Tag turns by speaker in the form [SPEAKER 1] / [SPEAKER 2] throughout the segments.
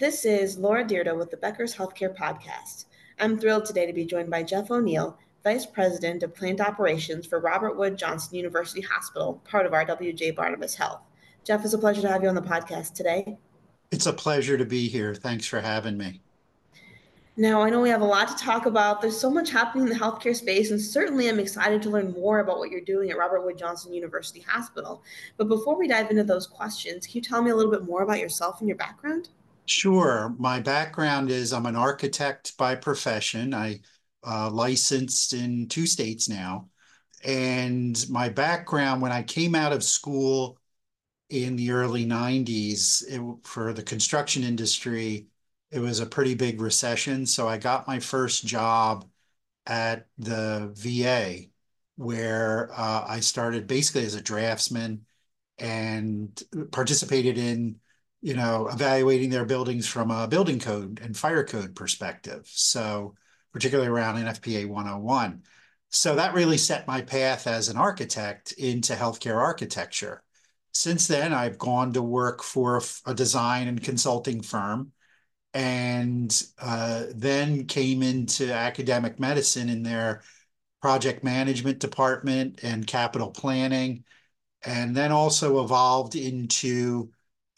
[SPEAKER 1] This is Laura Dyrda with the Becker's Healthcare Podcast. I'm thrilled today to be joined by Jeff O'Neill, Vice President of Plant Operations for Robert Wood Johnson University Hospital, part of RWJ Barnabas Health. Jeff, it's a pleasure to have you on the podcast today.
[SPEAKER 2] It's a pleasure to be here. Thanks for having me.
[SPEAKER 1] Now, I know we have a lot to talk about. There's so much happening in the healthcare space, and certainly I'm excited to learn more about what you're doing at Robert Wood Johnson University Hospital. But before we dive into those questions, can you tell me a little bit more about yourself and your background?
[SPEAKER 2] Sure. My background is I'm an architect by profession. I uh, licensed in two states now. And my background, when I came out of school in the early 90s it, for the construction industry, it was a pretty big recession. So I got my first job at the VA, where uh, I started basically as a draftsman and participated in, you know, evaluating their buildings from a building code and fire code perspective. So particularly around NFPA 101. So that really set my path as an architect into healthcare architecture. Since then, I've gone to work for a design and consulting firm and uh, then came into academic medicine in their project management department and capital planning, and then also evolved into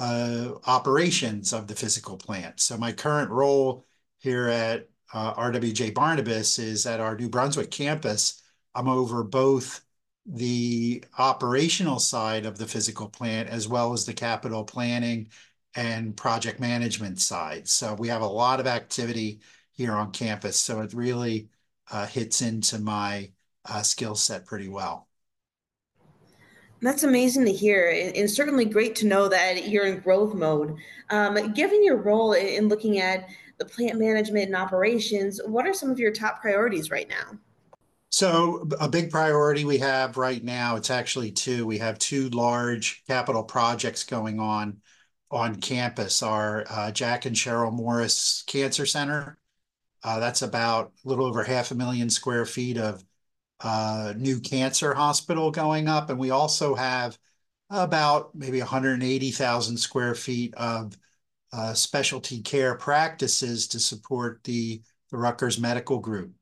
[SPEAKER 2] uh, operations of the physical plant. So my current role here at uh, RWJ Barnabas is at our New Brunswick campus. I'm over both the operational side of the physical plant as well as the capital planning and project management side. So we have a lot of activity here on campus. So it really uh, hits into my uh, skill set pretty well.
[SPEAKER 1] That's amazing to hear, and certainly great to know that you're in growth mode. Um, given your role in looking at the plant management and operations, what are some of your top priorities right now?
[SPEAKER 2] So a big priority we have right now, it's actually two. We have two large capital projects going on on campus our uh, Jack and Cheryl Morris Cancer Center. Uh, that's about a little over half a million square feet of uh, new cancer hospital going up. And we also have about maybe 180,000 square feet of uh, specialty care practices to support the, the Rutgers Medical Group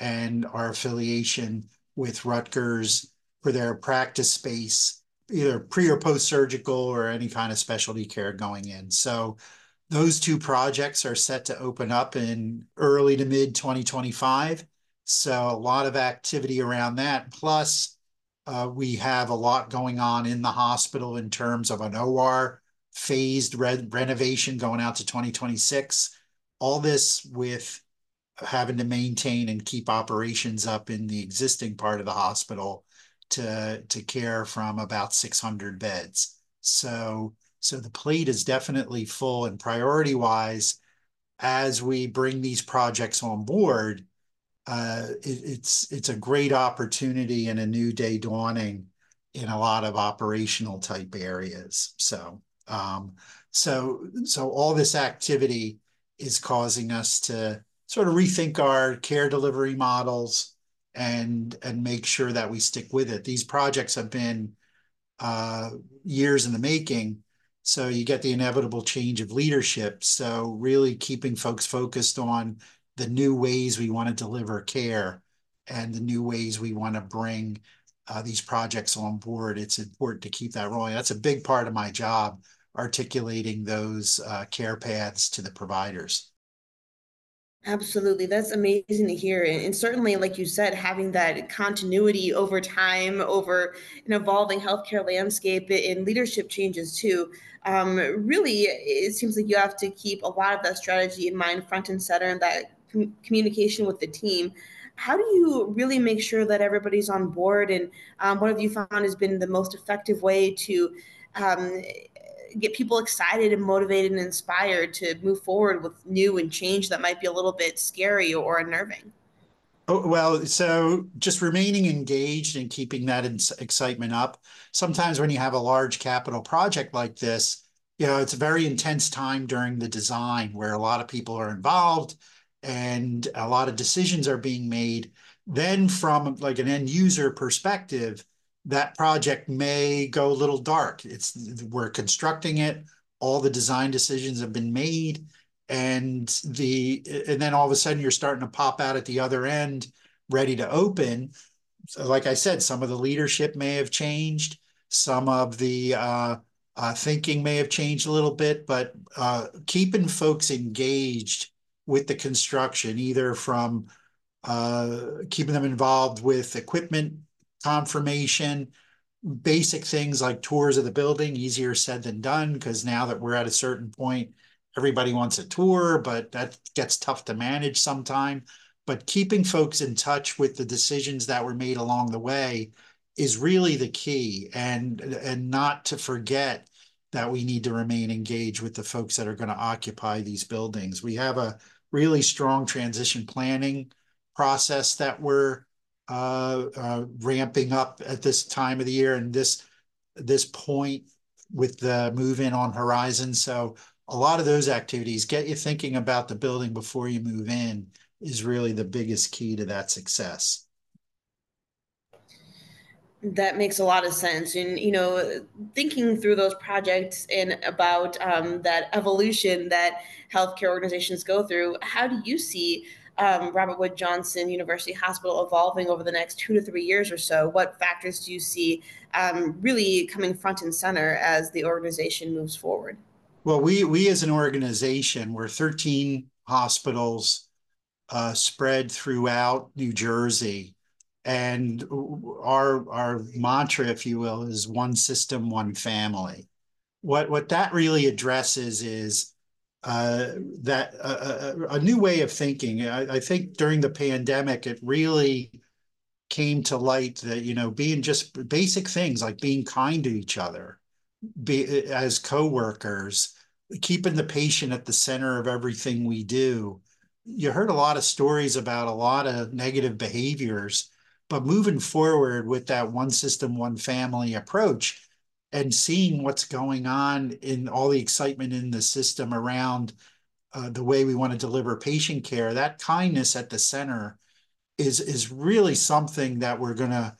[SPEAKER 2] and our affiliation with Rutgers for their practice space either pre or post surgical or any kind of specialty care going in. So those two projects are set to open up in early to mid 2025. So a lot of activity around that. Plus, uh, we have a lot going on in the hospital in terms of an OR phased re renovation going out to 2026. All this with having to maintain and keep operations up in the existing part of the hospital to to care from about 600 beds. So so the plate is definitely full and priority wise as we bring these projects on board uh, it, it's it's a great opportunity and a new day dawning in a lot of operational type areas so um, so so all this activity is causing us to sort of rethink our care delivery models and and make sure that we stick with it. These projects have been uh, years in the making, so you get the inevitable change of leadership. So really keeping folks focused on the new ways we want to deliver care and the new ways we want to bring uh, these projects on board. It's important to keep that rolling. That's a big part of my job, articulating those uh, care paths to the providers.
[SPEAKER 1] Absolutely. That's amazing to hear. And, certainly, like you said, having that continuity over time, over an evolving healthcare landscape and leadership changes too. Um, really, it seems like you have to keep a lot of that strategy in mind, front and center, and that com- communication with the team. How do you really make sure that everybody's on board? And um, what have you found has been the most effective way to um, get people excited and motivated and inspired to move forward with new and change that might be a little bit scary or unnerving?
[SPEAKER 2] Oh, well, so just remaining engaged and keeping that excitement up. Sometimes when you have a large capital project like this, you know, it's a very intense time during the design where a lot of people are involved and a lot of decisions are being made. Then from like an end user perspective, that project may go a little dark. It's we're constructing it. all the design decisions have been made and the and then all of a sudden you're starting to pop out at the other end ready to open so like i said some of the leadership may have changed some of the uh, uh, thinking may have changed a little bit but uh, keeping folks engaged with the construction either from uh, keeping them involved with equipment confirmation basic things like tours of the building easier said than done because now that we're at a certain point everybody wants a tour, but that gets tough to manage sometime. But keeping folks in touch with the decisions that were made along the way is really the key and and not to forget that we need to remain engaged with the folks that are going to occupy these buildings. We have a really strong transition planning process that we're uh, uh, ramping up at this time of the year and this this point with the move in on horizon. So a lot of those activities get you thinking about the building before you move in is really the biggest key to that success.
[SPEAKER 1] That makes a lot of sense. And, you know, thinking through those projects and about um, that evolution that healthcare organizations go through, how do you see um, Robert Wood Johnson University Hospital evolving over the next two to three years or so? What factors do you see um, really coming front and center as the organization moves forward?
[SPEAKER 2] Well, we we as an organization, we're 13 hospitals uh, spread throughout New Jersey, and our our mantra, if you will, is one system, one family. What what that really addresses is uh, that uh, a, new way of thinking. I, I think during the pandemic, it really came to light that you know being just basic things like being kind to each other be as co-workers keeping the patient at the center of everything we do you heard a lot of stories about a lot of negative behaviors but moving forward with that one system one family approach and seeing what's going on in all the excitement in the system around uh, the way we want to deliver patient care that kindness at the center is is really something that we're going to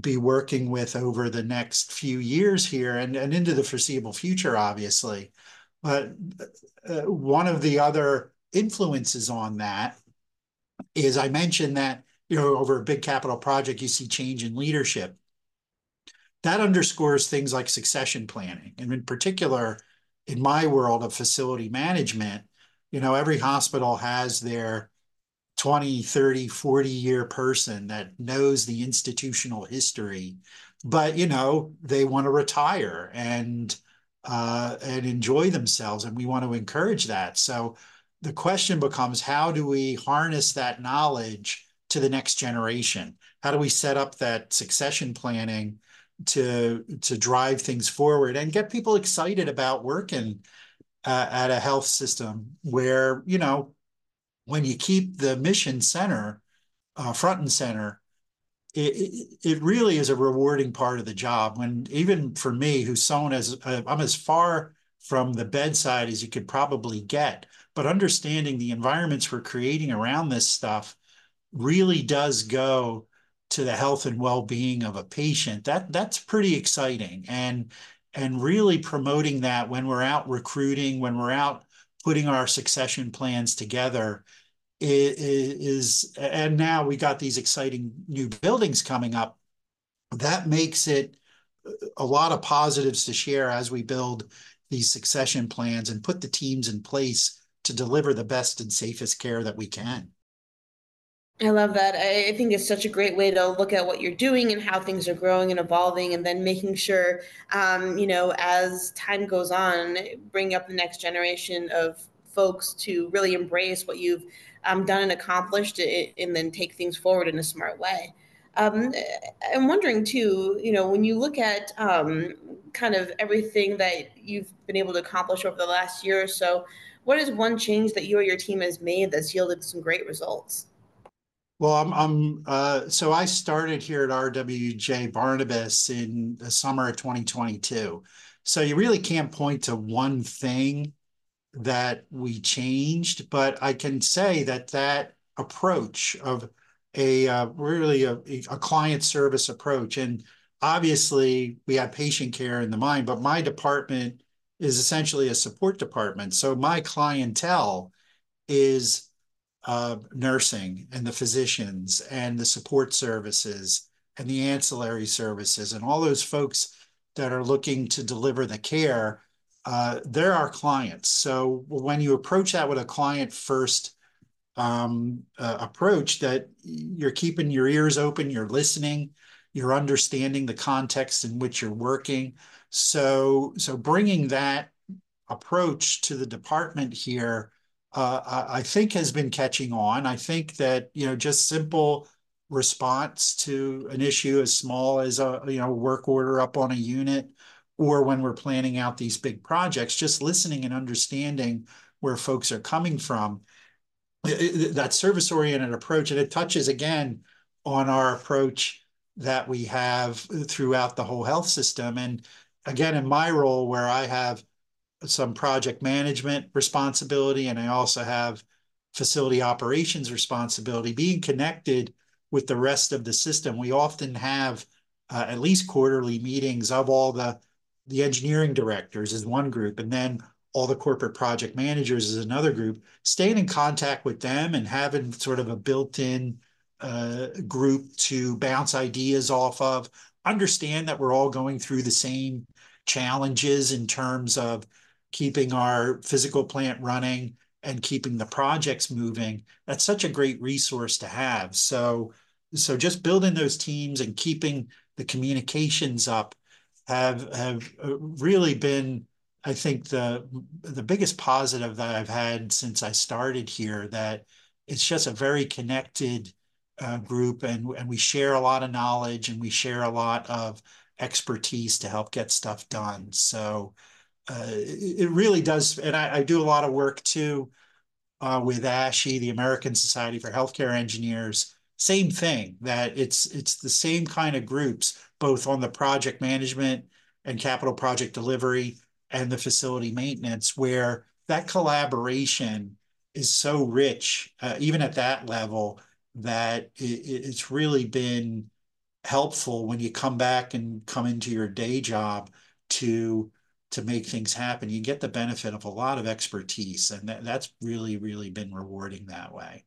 [SPEAKER 2] be working with over the next few years here and, and into the foreseeable future, obviously. But uh, one of the other influences on that is I mentioned that, you know, over a big capital project, you see change in leadership. That underscores things like succession planning. And in particular, in my world of facility management, you know, every hospital has their 20, 30, 40 year person that knows the institutional history, but you know, they want to retire and uh, and enjoy themselves, and we want to encourage that. So the question becomes, how do we harness that knowledge to the next generation? How do we set up that succession planning to to drive things forward and get people excited about working uh, at a health system where you know when you keep the mission center uh, front and center, it, it really is a rewarding part of the job. When even for me, who's someone as uh, I'm as far from the bedside as you could probably get, but understanding the environments we're creating around this stuff really does go to the health and well-being of a patient. That that's pretty exciting, and and really promoting that when we're out recruiting, when we're out putting our succession plans together is, and now we got these exciting new buildings coming up. That makes it a lot of positives to share as we build these succession plans and put the teams in place to deliver the best and safest care that we can.
[SPEAKER 1] I love that. I think it's such a great way to look at what you're doing and how things are growing and evolving, and then making sure, um, you know, as time goes on, bring up the next generation of folks to really embrace what you've um, done and accomplished, and then take things forward in a smart way. Um, I'm wondering too, you know, when you look at um, kind of everything that you've been able to accomplish over the last year or so, what is one change that you or your team has made that's yielded some great results?
[SPEAKER 2] Well, I'm, I'm uh, so I started here at RWJ Barnabas in the summer of 2022. So you really can't point to one thing that we changed, but I can say that that approach of a uh, really a, a client service approach, and obviously we have patient care in the mind, but my department is essentially a support department. So my clientele is uh, nursing and the physicians and the support services and the ancillary services and all those folks that are looking to deliver the care. Uh, they're our clients. So when you approach that with a client first um, uh, approach, that you're keeping your ears open, you're listening, you're understanding the context in which you're working. So, so bringing that approach to the department here, uh, I think has been catching on. I think that you know just simple response to an issue as small as a you know work order up on a unit, or when we're planning out these big projects, just listening and understanding where folks are coming from. that service oriented approach, and it touches again on our approach that we have throughout the whole health system. And again, in my role, where I have some project management responsibility and I also have facility operations responsibility, being connected with the rest of the system, we often have uh, at least quarterly meetings of all the the engineering directors is one group, and then all the corporate project managers is another group. Staying in contact with them and having sort of a built-in uh, group to bounce ideas off of, understand that we're all going through the same challenges in terms of keeping our physical plant running and keeping the projects moving. That's such a great resource to have. So, so just building those teams and keeping the communications up have have uh, really been, I think, the the biggest positive that I've had since I started here. That it's just a very connected uh, group, and and we share a lot of knowledge and we share a lot of expertise to help get stuff done. So uh, it really does, and I, I, do a lot of work too uh, with ASHE, the American Society for Healthcare Engineers. Same thing that it's it's the same kind of groups, both on the project management and capital project delivery and the facility maintenance, where that collaboration is so rich, uh, even at that level, that it, it's really been helpful when you come back and come into your day job to to make things happen. You get the benefit of a lot of expertise, and that, that's really, really been rewarding that way.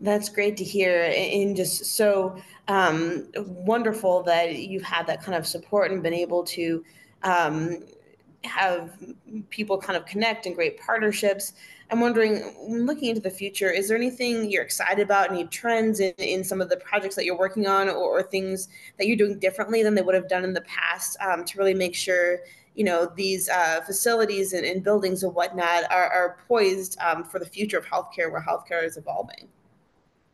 [SPEAKER 1] That's great to hear, and just so um, wonderful that you've had that kind of support and been able to um, have people kind of connect and great partnerships. I'm wondering, looking into the future, is there anything you're excited about, any trends in, in some of the projects that you're working on, or, or things that you're doing differently than they would have done in the past um, to really make sure, you know, these uh, facilities and, and, buildings and whatnot are, are poised um, for the future of healthcare, where healthcare is evolving?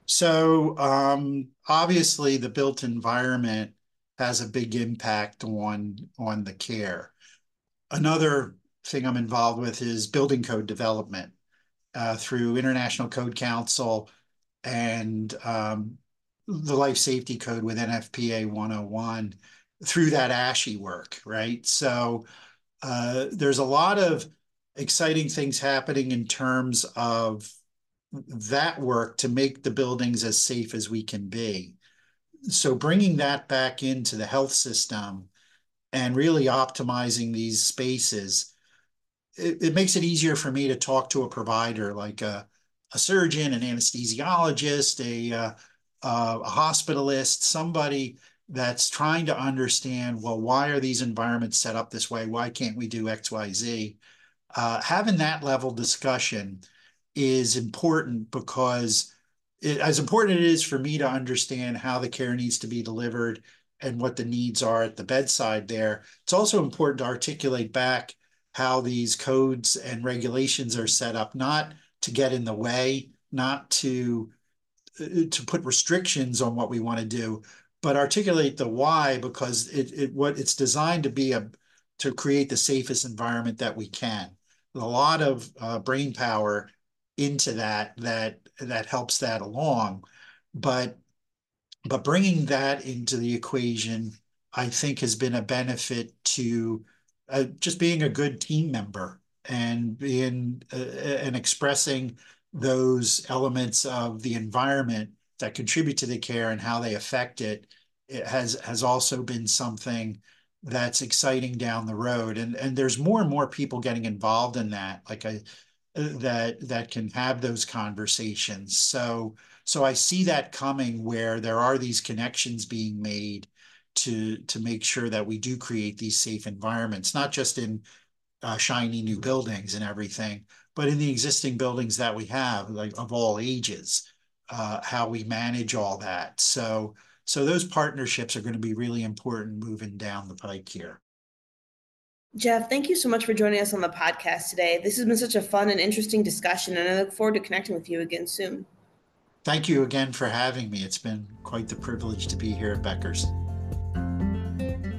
[SPEAKER 2] So um, obviously, the built environment has a big impact on on the care. Another thing I'm involved with is building code development uh, through International Code Council and um, the Life Safety Code with NFPA 101 through that ASHE work, right? So uh, there's a lot of exciting things happening in terms of that work to make the buildings as safe as we can be. So bringing that back into the health system and really optimizing these spaces it, it makes it easier for me to talk to a provider like a, a surgeon, an anesthesiologist, a, uh, uh, a hospitalist, somebody that's trying to understand, well, why are these environments set up this way? Why can't we do X, Y, Z? Uh, having that level discussion is important because it, as important it is for me to understand how the care needs to be delivered and what the needs are at the bedside there, it's also important to articulate back how these codes and regulations are set up, not to get in the way, not to uh, to put restrictions on what we want to do, but articulate the why because it, it what it's designed to be a to create the safest environment that we can. A lot of uh, brain power into that that that helps that along, but but bringing that into the equation, I think, has been a benefit to uh, just being a good team member and being uh, and expressing those elements of the environment that contribute to the care and how they affect it, it has has also been something that's exciting down the road. And and there's more and more people getting involved in that, like I that that can have those conversations. So so I see that coming where there are these connections being made to to make sure that we do create these safe environments, not just in uh, shiny new buildings and everything, but in the existing buildings that we have, like of all ages, uh, how we manage all that. So so those partnerships are going to be really important moving down the pike here.
[SPEAKER 1] Jeff, thank you so much for joining us on the podcast today. This has been such a fun and interesting discussion, and I look forward to connecting with you again soon.
[SPEAKER 2] Thank you again for having me. It's been quite the privilege to be here at Becker's.